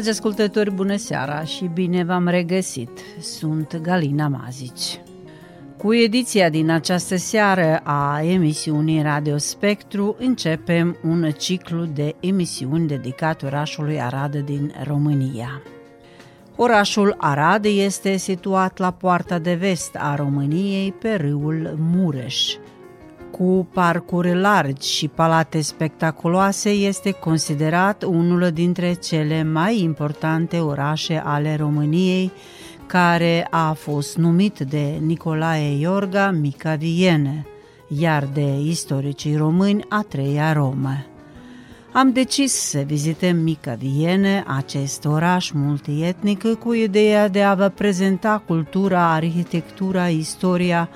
Dragi ascultători, bună seara și bine v-am regăsit. Sunt Galina Mazici. Cu ediția din această seară a emisiunii Radio Spectru începem un ciclu de emisiuni dedicat orașului Arad din România. Orașul Arad este situat la poarta de vest a României pe râul Mureș, cu parcuri largi și palate spectaculoase, este considerat unul dintre cele mai importante orașe ale României, care a fost numit de Nicolae Iorga Mica Viene, iar de istoricii români a treia Roma. Am decis să vizităm Mica Viene, acest oraș multietnic, cu ideea de a vă prezenta cultura, arhitectura, istoria,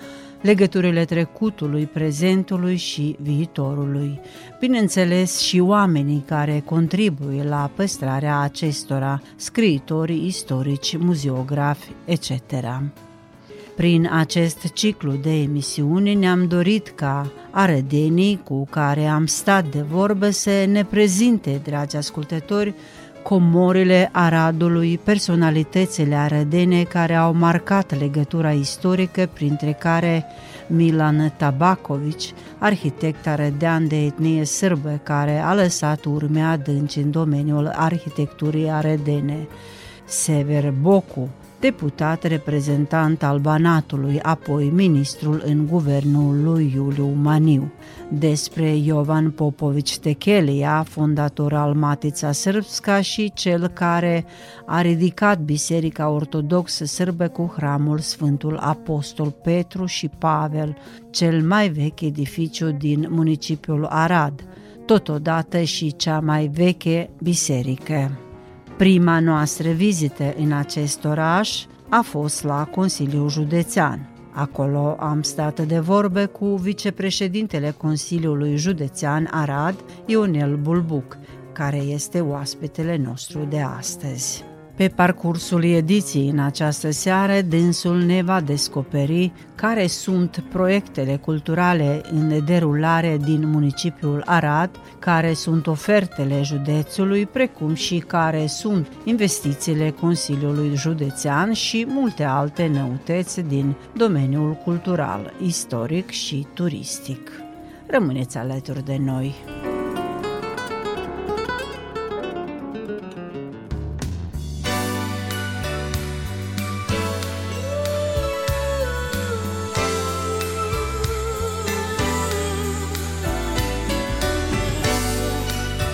legăturile trecutului, prezentului și viitorului. Bineînțeles și oamenii care contribuie la păstrarea acestora, scriitori, istorici, muzeografi, etc. Prin acest ciclu de emisiuni ne-am dorit ca arădenii cu care am stat de vorbă să ne prezinte, dragi ascultători, comorile Aradului, personalitățile arădene care au marcat legătura istorică, printre care Milan Tabakovici, arhitect arădean de etnie sârbă care a lăsat urme adânci în domeniul arhitecturii arădene, Sever Bocu, deputat reprezentant al Banatului, apoi ministrul în guvernul lui Iuliu Maniu. Despre Jovan Popovici Techelia, fondator al Matița Sârbska și cel care a ridicat Biserica Ortodoxă Sârbă cu hramul Sfântul Apostol Petru și Pavel, cel mai vechi edificiu din municipiul Arad, totodată și cea mai veche biserică. Prima noastră vizită în acest oraș a fost la Consiliul Județean. Acolo am stat de vorbe cu vicepreședintele Consiliului Județean Arad, Ionel Bulbuc, care este oaspetele nostru de astăzi. Pe parcursul ediției în această seară, dânsul ne va descoperi care sunt proiectele culturale în derulare din municipiul Arad, care sunt ofertele județului, precum și care sunt investițiile Consiliului Județean și multe alte noutăți din domeniul cultural, istoric și turistic. Rămâneți alături de noi!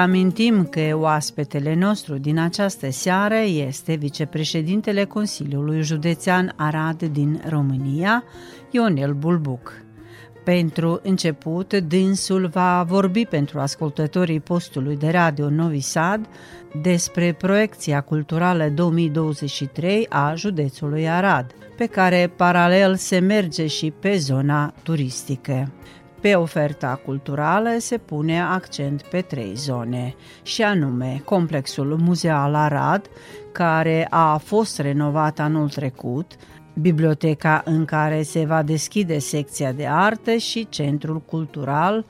Vă reamintim că oaspetele nostru din această seară este vicepreședintele Consiliului Județean Arad din România, Ionel Bulbuc. Pentru început, dânsul va vorbi pentru ascultătorii postului de radio Novi Sad despre proiecția culturală 2023 a județului Arad, pe care paralel se merge și pe zona turistică. Pe oferta culturală se pune accent pe trei zone, și anume complexul muzeal Arad, care a fost renovat anul trecut, biblioteca în care se va deschide secția de artă și centrul cultural,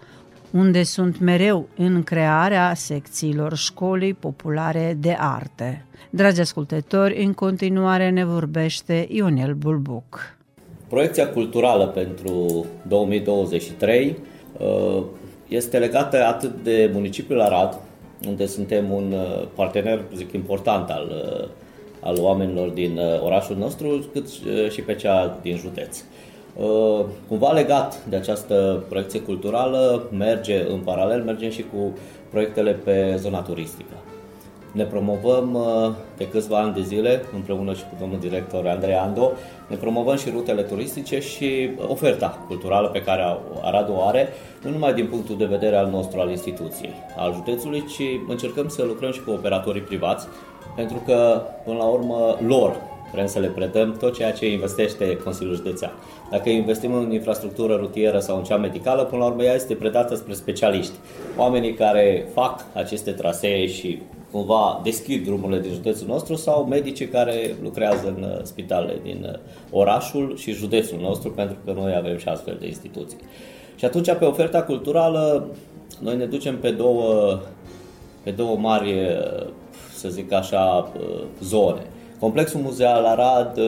unde sunt mereu în crearea secțiilor școlii populare de arte. Dragi ascultători, în continuare ne vorbește Ionel Bulbuc. Proiecția culturală pentru 2023 uh, este legată atât de municipiul Arad, unde suntem un uh, partener, zic, important al, uh, al oamenilor din orașul nostru, cât și pe cea din județ. Cumva legat de această proiecție culturală, merge în paralel, mergem și cu proiectele pe zona turistică. Ne promovăm uh, de câțiva ani de zile, împreună și cu domnul director Andrei Ando, ne promovăm și rutele turistice și oferta culturală pe care Aradu o are, nu numai din punctul de vedere al nostru, al instituției, al județului, ci încercăm să lucrăm și cu operatorii privați, pentru că, până la urmă, lor vrem să le predăm tot ceea ce investește Consiliul Județean. Dacă investim în infrastructură rutieră sau în cea medicală, până la urmă ea este predată spre specialiști. Oamenii care fac aceste trasee și cumva deschid drumurile din județul nostru sau medicii care lucrează în uh, spitalele din uh, orașul și județul nostru, pentru că noi avem și astfel de instituții. Și atunci, pe oferta culturală, noi ne ducem pe două, pe două mari, uh, să zic așa, zone. Complexul muzeal Arad,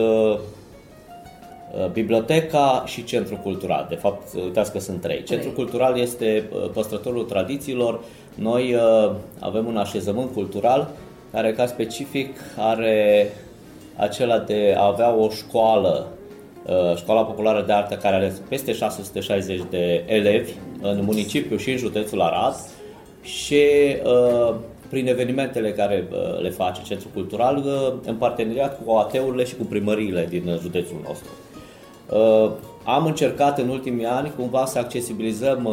biblioteca și centrul cultural. De fapt, uitați că sunt trei. Centrul cultural este păstrătorul tradițiilor, noi uh, avem un așezământ cultural care ca specific are acela de a avea o școală, uh, Școala Populară de Artă, care are peste 660 de elevi în municipiu și în județul Arad și uh, prin evenimentele care uh, le face Centrul Cultural, uh, în parteneriat cu AT-urile și cu primăriile din județul nostru. Uh, am încercat în ultimii ani cumva să accesibilizăm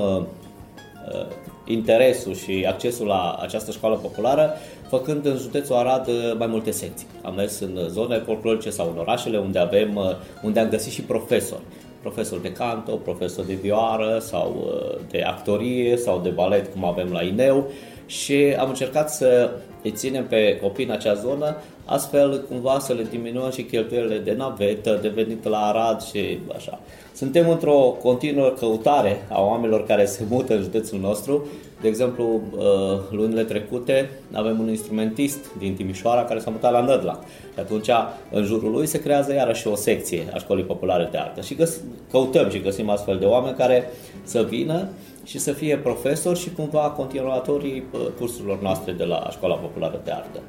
interesul și accesul la această școală populară, făcând în județul Arad uh, mai multe secții. Am mers în zone folclorice sau în orașele unde, avem, uh, unde am găsit și profesori. Profesor de canto, profesor de vioară sau uh, de actorie sau de balet, cum avem la Ineu și am încercat să îi ținem pe copii în acea zonă, astfel cumva să le diminuăm și cheltuielile de navetă, de venit la Arad și așa. Suntem într-o continuă căutare a oamenilor care se mută în județul nostru. De exemplu, uh, lunile trecute avem un instrumentist din Timișoara care s-a mutat la Nădla. Și atunci, în jurul lui se creează iarăși o secție a Școlii Populare de Artă. Și găs- căutăm și găsim astfel de oameni care să vină și să fie profesori și cumva continuatorii uh, cursurilor noastre de la Școala Populară de Artă.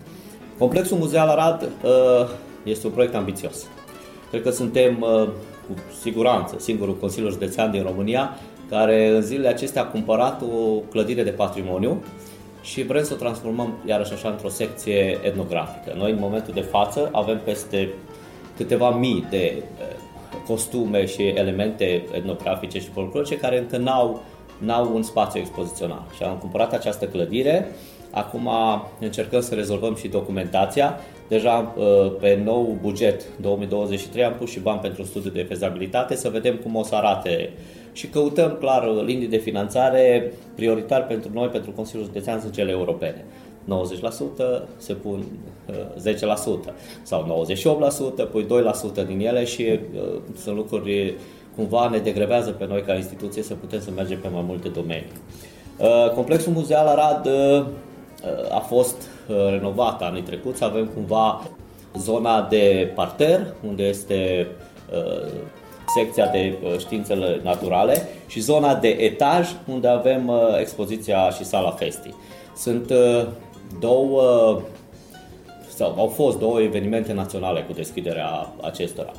Complexul Muzeal Arad uh, este un proiect ambițios. Cred că suntem cu siguranță singurul Consiliu Județean din România care în zilele acestea a cumpărat o clădire de patrimoniu și vrem să o transformăm iarăși așa într-o secție etnografică. Noi în momentul de față avem peste câteva mii de costume și elemente etnografice și folclorice care încă n-au, n-au un spațiu expozițional. Și am cumpărat această clădire, acum încercăm să rezolvăm și documentația Deja uh, pe nou buget 2023 am pus și bani pentru studiu de fezabilitate să vedem cum o să arate și căutăm clar linii de finanțare prioritar pentru noi, pentru Consiliul Județean, sunt cele europene. 90% se pun 10% uh, sau 98%, pui 2% din ele și uh, sunt lucruri cumva ne degrevează pe noi ca instituție să putem să mergem pe mai multe domenii. Complexul muzeal Arad a fost uh, renovată anii trecuți, avem cumva zona de parter, unde este uh, secția de uh, științele naturale și zona de etaj, unde avem expoziția și sala Festi. Sunt două sau au fost două evenimente naționale cu deschiderea acestora.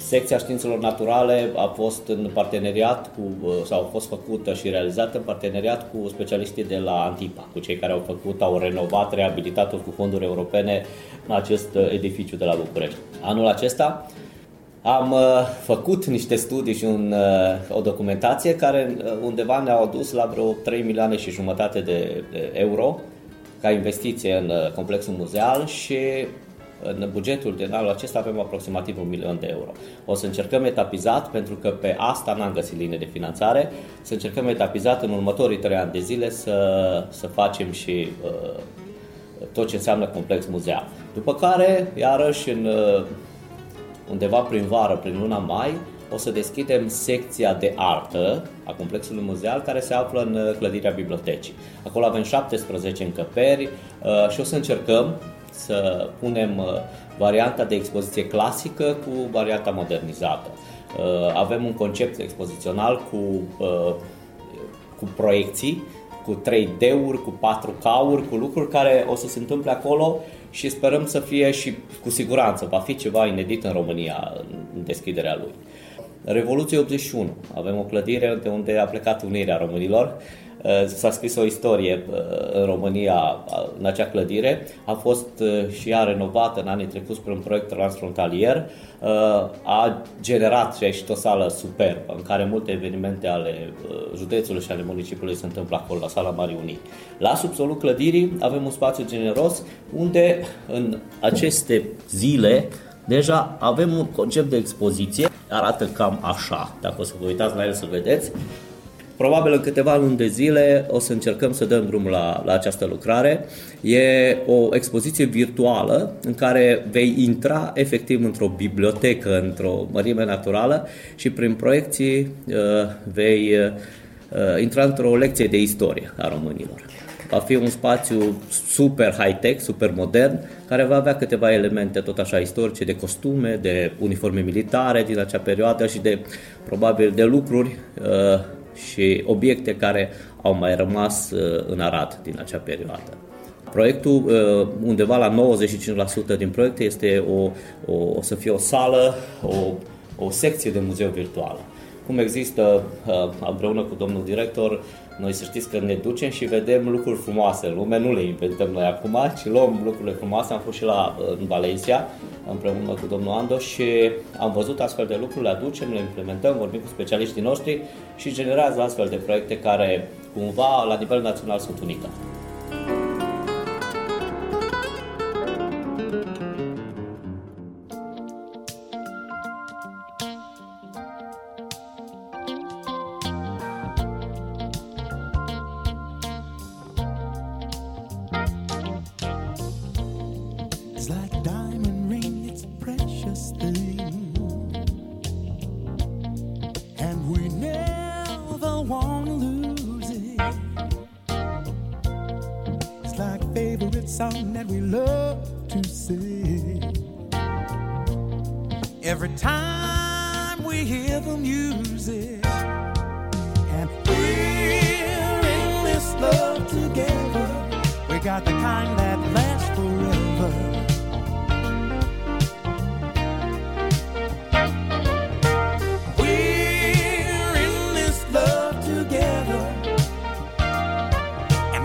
Secția Științelor Naturale a fost în parteneriat cu, uh, sau a fost făcută și realizată în parteneriat cu specialiștii de la Antipa, cu cei care au făcut, au renovat, reabilitat cu fonduri europene în acest uh, edificiu de la București. Anul acesta am uh, făcut niște studii și un, o documentație care undeva ne-au adus la vreo 3 milioane și jumătate de, de euro ca investiție în complexul muzeal și în bugetul de anul acesta avem aproximativ un milion de euro. O să încercăm etapizat, pentru că pe asta n-am găsit linie de finanțare, să încercăm etapizat în următorii trei ani de zile să, să facem și uh, tot ce înseamnă complex muzeal. După care, iarăși, în, uh, undeva prin vară, prin luna mai, o să deschidem secția de artă a complexului muzeal care se află în uh, clădirea bibliotecii. Acolo avem 17 încăperi uh, și o să încercăm să punem uh, varianta de expoziție clasică cu varianta modernizată. Uh, avem un concept expozițional cu, uh, cu proiecții, cu 3D-uri, cu 4K-uri, cu lucruri care o să se întâmple acolo și sperăm să fie și cu siguranță va fi ceva inedit în România în deschiderea lui. Revoluție 81. Avem o clădire de unde a plecat unirea românilor Eh, s-a scris o istorie eh, în România în acea clădire, a fost eh, și ea renovată în anii trecuți prin un proiect transfrontalier, a generat și a ieșit o sală superbă în care multe evenimente ale județului și ale municipiului se întâmplă acolo, la sala Marii Unii. La subsolul clădirii avem un spațiu generos unde în aceste zile deja avem un concept de expoziție, arată cam așa, dacă o să vă uitați la el să vedeți, Probabil în câteva luni de zile o să încercăm să dăm drumul la, la această lucrare. E o expoziție virtuală în care vei intra efectiv într-o bibliotecă, într-o mărime naturală și prin proiecții uh, vei uh, intra într-o lecție de istorie a românilor. Va fi un spațiu super high-tech, super modern, care va avea câteva elemente tot așa istorice, de costume, de uniforme militare din acea perioadă și de probabil de lucruri uh, și obiecte care au mai rămas uh, în Arad din acea perioadă. Proiectul, uh, undeva la 95% din proiecte, este o, o, o să fie o sală, o, o secție de muzeu virtuală. Cum există, uh, împreună cu domnul director, noi să știți că ne ducem și vedem lucruri frumoase în lume, nu le inventăm noi acum, ci luăm lucrurile frumoase. Am fost și la, în Valencia împreună cu domnul Ando și am văzut astfel de lucruri, le aducem, le implementăm, vorbim cu specialiștii noștri și generează astfel de proiecte care cumva la nivel național sunt unică. every time we hear the music. And we're in this love together. We got the kind that lasts forever.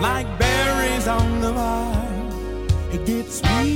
like berries on the vine. It gets sweet.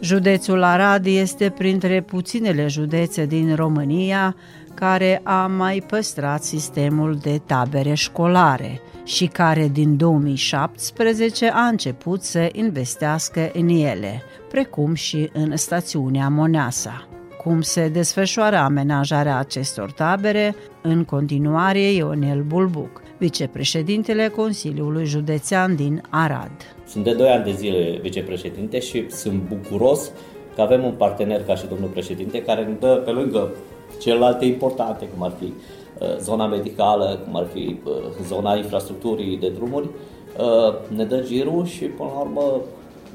Județul Arad este printre puținele județe din România care a mai păstrat sistemul de tabere școlare și care din 2017 a început să investească în ele, precum și în stațiunea Moneasa cum se desfășoară amenajarea acestor tabere, în continuare Ionel Bulbuc, vicepreședintele Consiliului Județean din Arad. Sunt de 2 ani de zile vicepreședinte și sunt bucuros că avem un partener ca și domnul președinte care ne dă pe lângă celelalte importante, cum ar fi uh, zona medicală, cum ar fi uh, zona infrastructurii de drumuri, uh, ne dă girul și până la urmă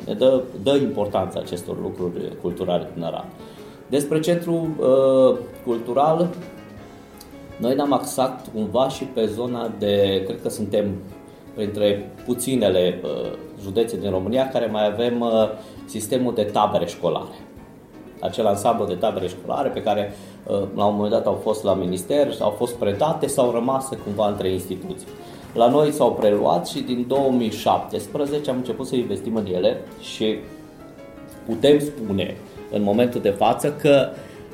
ne dă, dă importanța acestor lucruri culturale din Arad. Despre centrul uh, cultural, noi ne-am axat cumva și pe zona de, cred că suntem printre puținele uh, județe din România care mai avem uh, sistemul de tabere școlare. Acel ansamblu de tabere școlare pe care uh, la un moment dat au fost la minister, au fost predate sau rămase cumva între instituții. La noi s-au preluat și din 2017 am început să investim în ele și putem spune în momentul de față că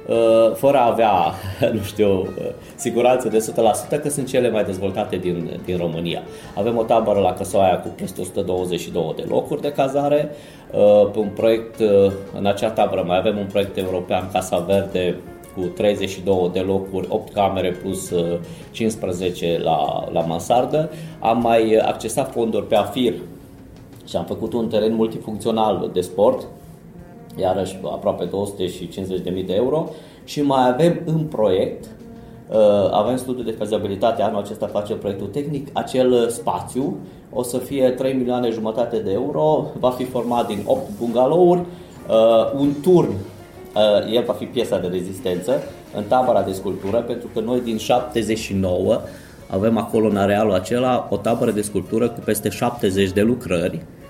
uh, fără a avea, nu știu, uh, siguranță de 100% că sunt cele mai dezvoltate din, din România. Avem o tabără la Căsoaia cu peste 122 de locuri de cazare, uh, un proiect, în acea tabără mai avem un proiect european Casa Verde cu 32 de locuri, 8 camere plus 15 la, la mansardă. Am mai accesat fonduri pe AFIR și am făcut un teren multifuncțional de sport, iarăși aproape 250.000 de euro. Și mai avem în proiect avem studiul de fezabilitate, anul acesta face proiectul tehnic, acel spațiu. O să fie 3 milioane jumătate de euro, va fi format din 8 bungalouri, un turn Uh, el va fi piesa de rezistență în tabăra de sculptură, pentru că noi din 79 avem acolo în arealul acela o tabără de sculptură cu peste 70 de lucrări. uh,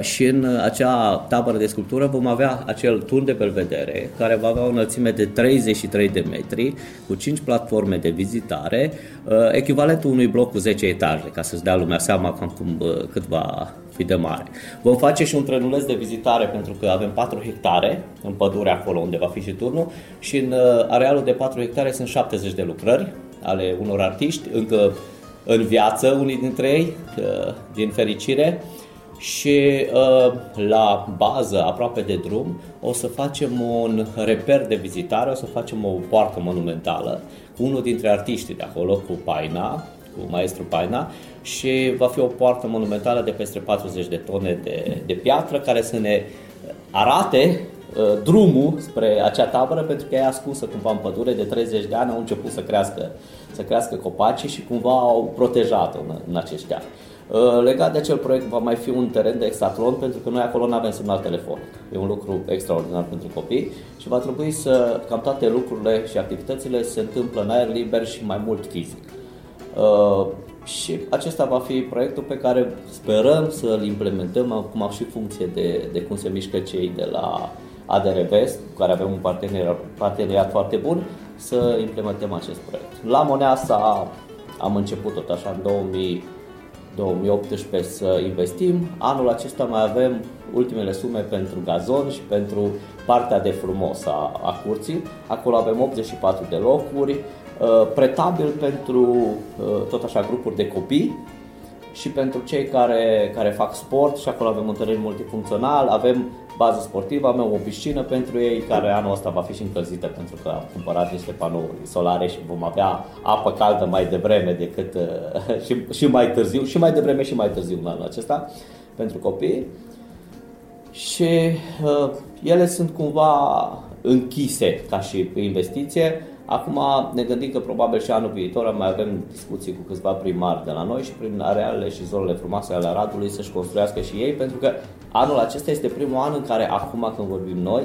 și în acea tabără de sculptură vom avea acel turn de belvedere care va avea o înălțime de 33 de metri cu 5 platforme de vizitare, uh, echivalentul unui bloc cu 10 etaje, ca să-ți dea lumea seama cam cum, cât va fi de mare. Vom face și un trenuleț de vizitare pentru că avem 4 hectare în pădure acolo unde va fi și turnul și în uh, arealul de 4 hectare sunt 70 de lucrări ale unor artiști încă în viață, unii dintre ei, uh, din fericire și uh, la bază, aproape de drum, o să facem un reper de vizitare, o să facem o poartă monumentală cu unul dintre artiștii de acolo, cu Paina, cu maestru Paina și va fi o poartă monumentală de peste 40 de tone de, de piatră care să ne arate uh, drumul spre acea tabără pentru că e ascunsă cumva în pădure de 30 de ani au început să crească, să crească copacii și cumva au protejat-o în, în acești ani. Uh, legat de acel proiect va mai fi un teren de exatlon pentru că noi acolo nu avem semnal telefonic. E un lucru extraordinar pentru copii și va trebui să cam toate lucrurile și activitățile se întâmplă în aer liber și mai mult fizic. Uh, și acesta va fi proiectul pe care sperăm să-l implementăm acum și funcție de, de cum se mișcă cei de la ADR Vest, cu care avem un parteneriat, parteneriat foarte bun, să implementăm acest proiect. La Moneasa am început tot așa în 2000, 2018 să investim. Anul acesta mai avem ultimele sume pentru gazon și pentru partea de frumos a, a curții. Acolo avem 84 de locuri, Uh, pretabil pentru uh, tot așa grupuri de copii și pentru cei care, care fac sport și acolo avem un teren multifuncțional, avem bază sportivă, avem o piscină pentru ei care anul ăsta va fi și încălzită pentru că am cumpărat niște panouri solare și vom avea apă caldă mai devreme decât uh, și, și mai târziu, și mai devreme și mai târziu în anul acesta pentru copii. Și uh, ele sunt cumva închise ca și investiție Acum ne gândim că probabil și anul viitor mai avem discuții cu câțiva primari de la noi și prin arealele și zonele frumoase ale Aradului să-și construiască și ei, pentru că anul acesta este primul an în care, acum când vorbim noi,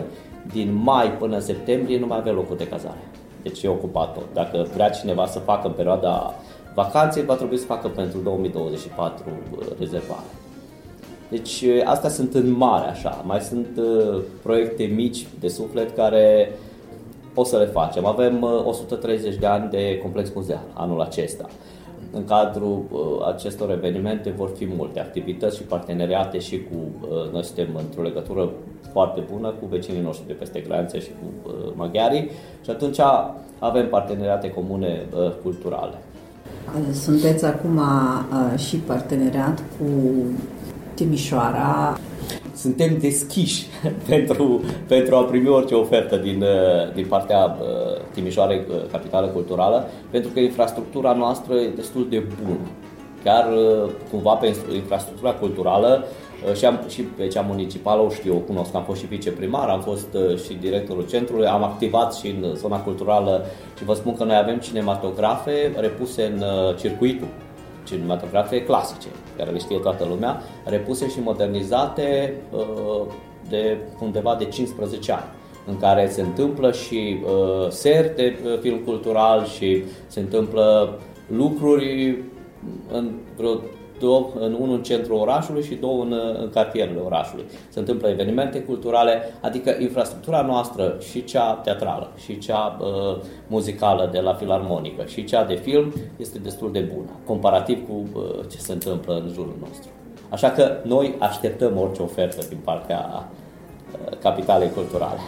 din mai până în septembrie nu mai avem locuri de cazare. Deci e ocupat tot. Dacă vrea cineva să facă în perioada vacanței, va trebui să facă pentru 2024 uh, rezervare. Deci uh, astea sunt în mare așa. Mai sunt uh, proiecte mici de suflet care uh, o să le facem. Avem 130 uh, de ani de complex muzeal anul acesta. În cadrul uh, acestor evenimente vor fi multe activități și parteneriate și cu, uh, noi suntem într-o legătură foarte bună cu vecinii noștri de peste granițe și cu maghiarii și atunci avem parteneriate comune culturale. Sunteți acum și parteneriat cu Timișoara suntem deschiși pentru, pentru a primi orice ofertă din, uh, din partea uh, Timișoarei uh, Capitală Culturală, pentru că infrastructura noastră e destul de bună. Chiar cumva pe infrastructura cultură și, am, și pe cea municipală o știu, o cunosc, am fost și viceprimar, am fost și directorul centrului, am activat și în zona culturală și vă spun că noi avem cinematografe repuse în circuitul cinematografe clasice, care le știe toată lumea, repuse și modernizate uh, de undeva de 15 ani în care se întâmplă și uh, ser de uh, film cultural și se întâmplă lucruri în vreo două, în unul în centrul orașului și două în, în cartierele orașului. Se întâmplă evenimente culturale, adică infrastructura noastră, și cea teatrală, și cea uh, muzicală de la filarmonică, și cea de film, este destul de bună, comparativ cu uh, ce se întâmplă în jurul nostru. Așa că noi așteptăm orice ofertă din partea uh, capitalei culturale.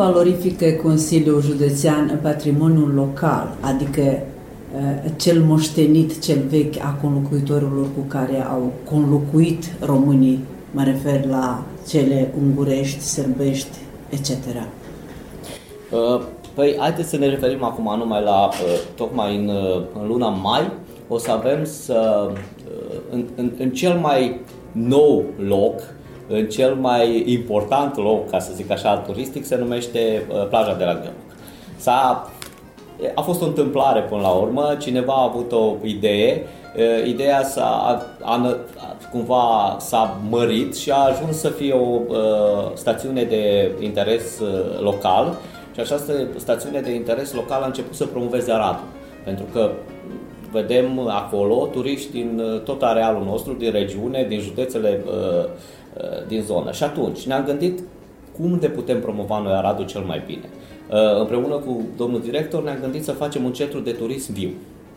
Valorifică Consiliul Județean patrimoniul local, adică uh, cel moștenit, cel vechi a conlocuitorilor cu care au conlocuit românii, mă refer la cele ungurești, sârbești, etc. Uh, păi, haideți să ne referim acum numai la, uh, tocmai în, în luna mai, o să avem să, în, în, în cel mai nou loc în cel mai important loc, ca să zic așa, turistic, se numește uh, plaja de la Gheoc. S-a, a fost o întâmplare până la urmă, cineva a avut o idee, uh, ideea s-a, a, cumva s-a mărit și a ajuns să fie o uh, stațiune de interes local și această stațiune de interes local a început să promoveze Aradul. Pentru că vedem acolo turiști din tot arealul nostru, din regiune, din județele uh, Uh, din zonă. Și atunci ne-am gândit cum de putem promova noi Aradul cel mai bine. Uh, împreună cu domnul director ne-am gândit să facem un centru de turism viu.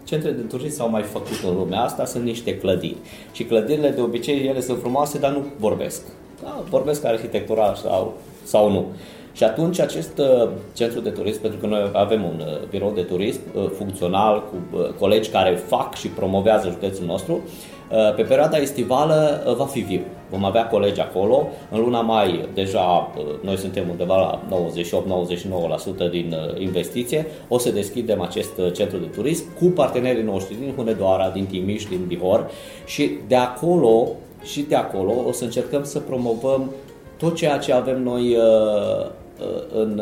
Centre de turism s-au mai făcut în lumea asta, sunt niște clădiri. Și clădirile de obicei ele sunt frumoase, dar nu vorbesc. Da, vorbesc arhitectural sau, sau nu. Și atunci acest uh, centru de turism, pentru că noi avem un uh, birou de turism uh, funcțional cu uh, colegi care fac și promovează județul nostru, uh, pe perioada estivală uh, va fi viu. Vom avea colegi acolo. În luna mai deja uh, noi suntem undeva la 98-99% din uh, investiție. O să deschidem acest uh, centru de turism cu partenerii noștri din Hunedoara, din Timiș, din Bihor și de acolo și de acolo o să încercăm să promovăm tot ceea ce avem noi în,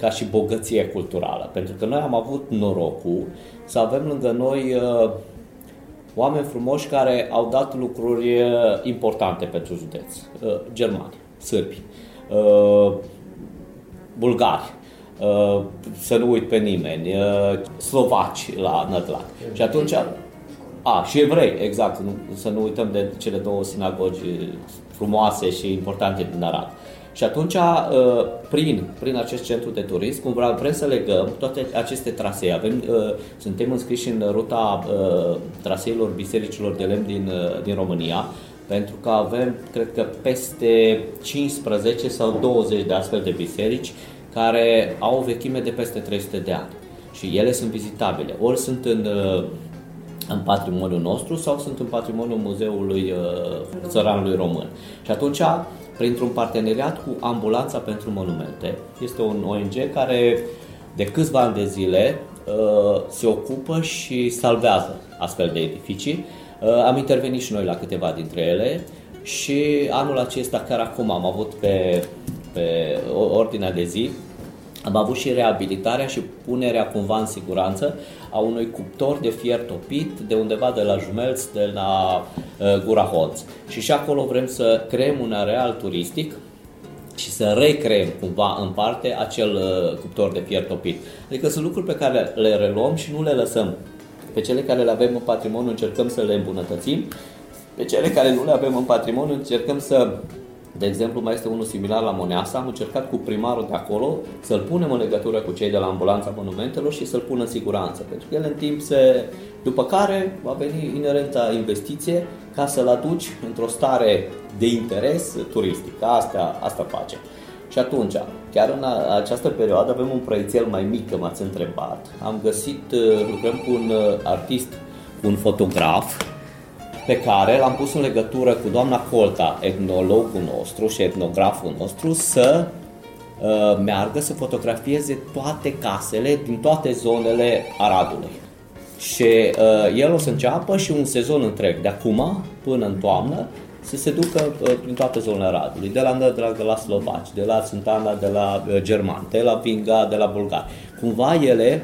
ca și bogăție culturală. Pentru că noi am avut norocul să avem lângă noi oameni frumoși care au dat lucruri importante pentru județ. Germani, sârbi, bulgari, să nu uit pe nimeni, slovaci la Nădlac. Și atunci, a, și evrei, exact, să nu uităm de cele două sinagogi frumoase și importante din Arad. Și atunci, uh, prin, prin acest centru de turism, cum vrem, vrem să legăm toate aceste trasee. Avem, uh, suntem înscriși în ruta uh, traseilor bisericilor de lemn din, din România, pentru că avem, cred că, peste 15 sau 20 de astfel de biserici care au o vechime de peste 300 de ani. Și ele sunt vizitabile. Ori sunt în în patrimoniul nostru sau sunt în patrimoniul Muzeului uh, Țăranului Român. Și atunci, printr-un parteneriat cu Ambulanța pentru Monumente, este un ONG care de câțiva ani de zile uh, se ocupă și salvează astfel de edificii. Uh, am intervenit și noi la câteva dintre ele și anul acesta, chiar acum, am avut pe, pe ordinea de zi am avut și reabilitarea și punerea cumva în siguranță a unui cuptor de fier topit de undeva de la Jumelț, de la uh, Gura Holț. Și și acolo vrem să creăm un areal turistic și să recreăm cumva în parte acel uh, cuptor de fier topit. Adică sunt lucruri pe care le reluăm și nu le lăsăm. Pe cele care le avem în patrimoniu încercăm să le îmbunătățim, pe cele care nu le avem în patrimoniu încercăm să De exemplu, mai este unul similar la Moneasa. Am încercat cu primarul de acolo să-l punem în legătură cu cei de la ambulanța monumentelor și să-l pună în siguranță. Pentru că el în timp se... După care va veni inerenta investiție ca să-l aduci într-o stare de interes turistic. Asta, asta face. Și atunci, chiar în a- această perioadă avem un proiectel mai mic, că m-ați întrebat. Am găsit, uh, lucrăm cu un uh, artist, cu un fotograf, pe care l-am pus în legătură cu doamna Colta, etnologul nostru și etnograful nostru, să uh, meargă să fotografieze toate casele din toate zonele Aradului. Și uh, el o să înceapă și un sezon întreg, de acum până în toamnă, să se ducă uh, prin toate zonele Aradului, de la Nădrag, de la Slovaci, de la Sântana, de la uh, German, de la Vinga, de la Bulgari. Cumva ele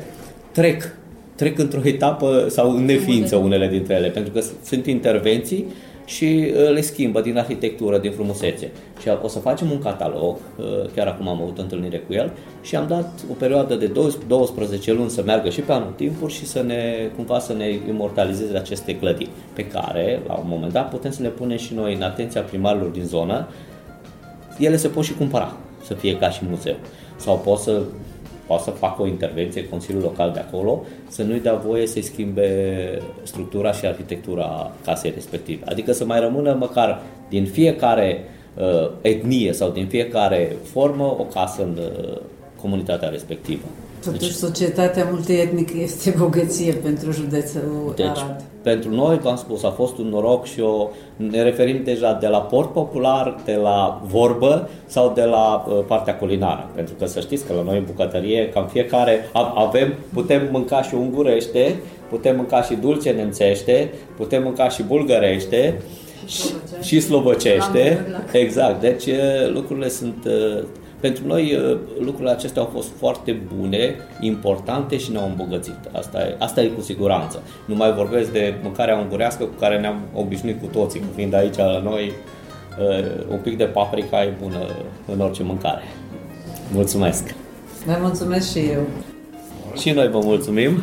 trec, trec într-o etapă sau în neființă unele dintre ele, pentru că sunt intervenții și uh, le schimbă din arhitectură, din frumusețe. Și o să facem un catalog, uh, chiar acum am avut întâlnire cu el, și am dat o perioadă de 12 luni să meargă și pe anul timpuri și să ne, cumva să ne imortalizeze aceste clădiri, pe care, la un moment dat, putem să le punem și noi în atenția primarilor din zonă. Ele se pot și cumpăra, să fie ca și muzeu. Sau pot să poate să facă o intervenție Consiliul Local de acolo, să nu-i dea voie să-i schimbe structura și arhitectura casei respective. Adică să mai rămână măcar din fiecare uh, etnie sau din fiecare formă o casă în uh, comunitatea respectivă. Totuși, societatea multietnică este bogăție pentru județul Deci, Arad. pentru noi, v-am spus, a fost un noroc și o, ne referim deja de la port popular, de la vorbă sau de la uh, partea culinară. Pentru că să știți că la noi în bucătărie, cam fiecare a- avem, putem mânca și ungurește, putem mânca și dulce nemțește, putem mânca și bulgărește și, și slobăcește. Exact. Deci uh, lucrurile sunt uh, pentru noi uh, lucrurile acestea au fost foarte bune, importante și ne-au îmbogățit. Asta e, asta e cu siguranță. Nu mai vorbesc de mâncarea ungurească cu care ne-am obișnuit cu toții, că fiind aici la noi uh, un pic de paprika e bună în orice mâncare. Mulțumesc! Vă mulțumesc și eu. Și noi vă mulțumim!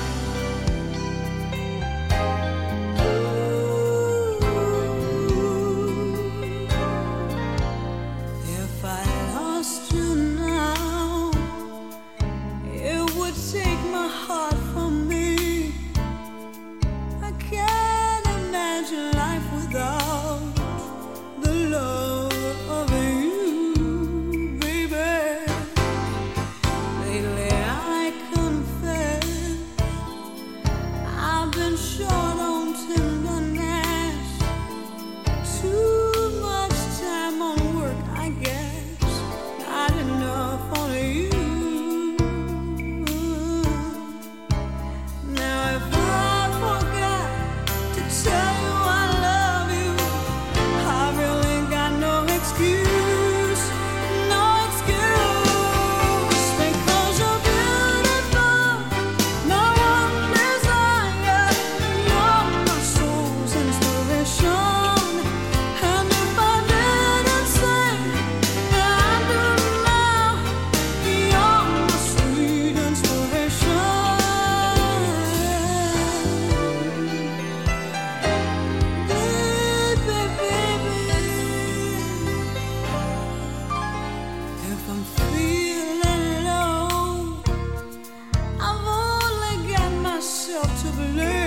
blue.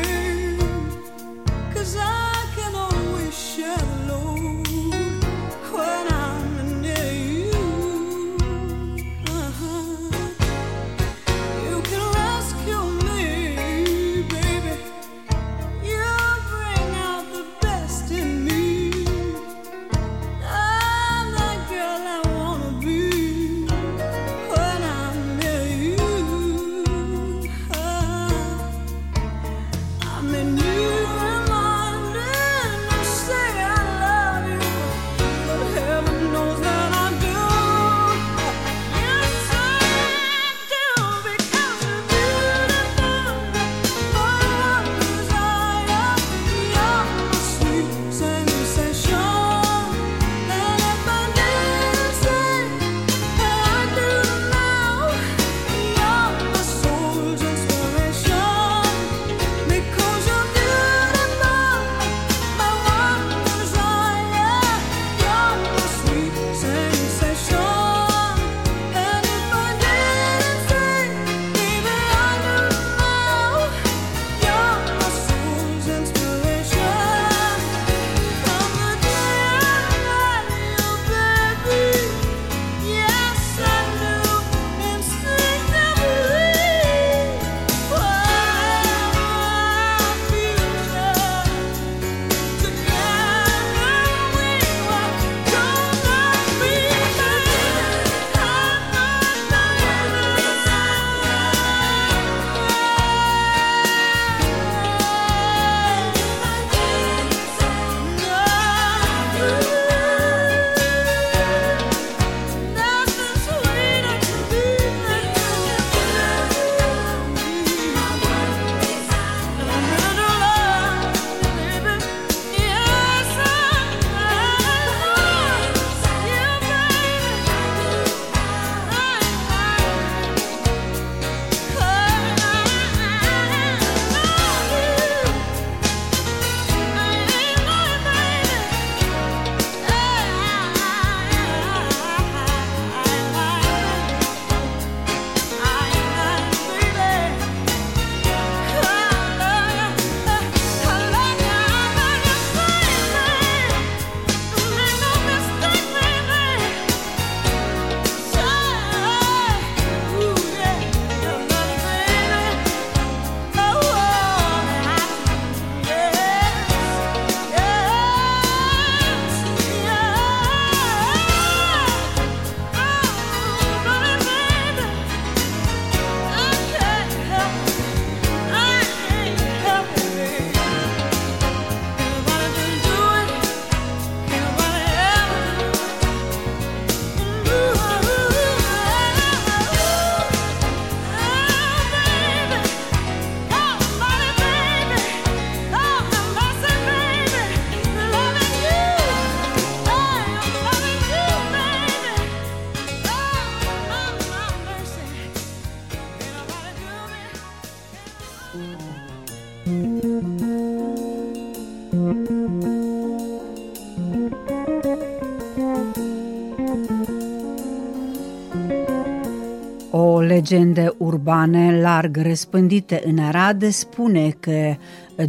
O legendă urbană larg răspândită în Arad spune că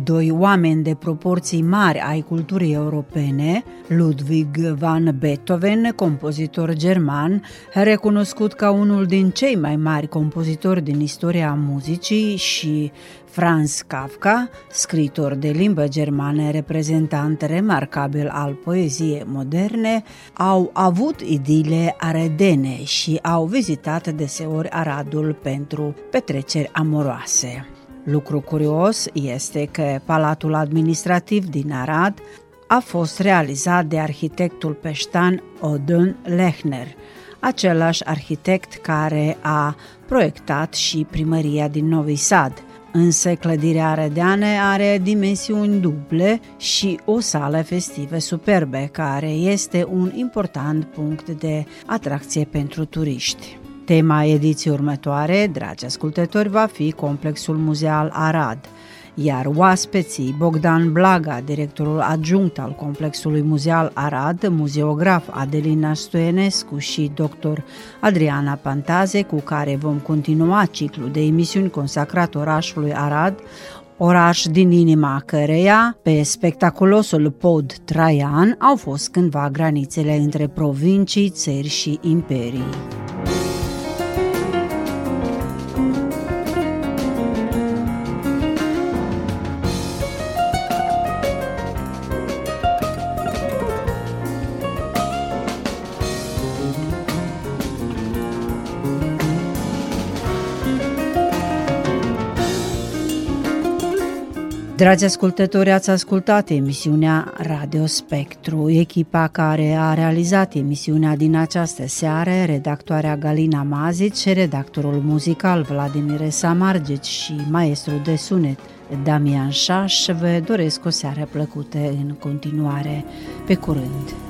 doi oameni de proporții mari ai culturii europene, Ludwig van Beethoven, compozitor german, recunoscut ca unul din cei mai mari compozitori din istoria muzicii și Franz Kafka, scritor de limbă germană, reprezentant remarcabil al poeziei moderne, au avut idile aredene și au vizitat deseori Aradul pentru petreceri amoroase. Lucru curios este că Palatul Administrativ din Arad a fost realizat de arhitectul peștan Odin Lechner, același arhitect care a proiectat și primăria din Novi Sad. Însă clădirea arădeană are dimensiuni duble și o sală festivă superbe, care este un important punct de atracție pentru turiști. Tema ediției următoare, dragi ascultători, va fi Complexul Muzeal Arad, iar oaspeții Bogdan Blaga, directorul adjunct al Complexului Muzeal Arad, muzeograf Adelina Stoenescu și dr. Adriana Pantaze, cu care vom continua ciclul de emisiuni consacrat orașului Arad, oraș din inima căreia, pe spectaculosul pod Traian, au fost cândva granițele între provincii, țări și imperii. Dragi ascultători, ați ascultat emisiunea Radio Spectru, echipa care a realizat emisiunea din această seară, redactoarea Galina Mazic, redactorul muzical Vladimir Samargici și maestru de sunet Damian Șaș, vă doresc o seară plăcută în continuare. Pe curând!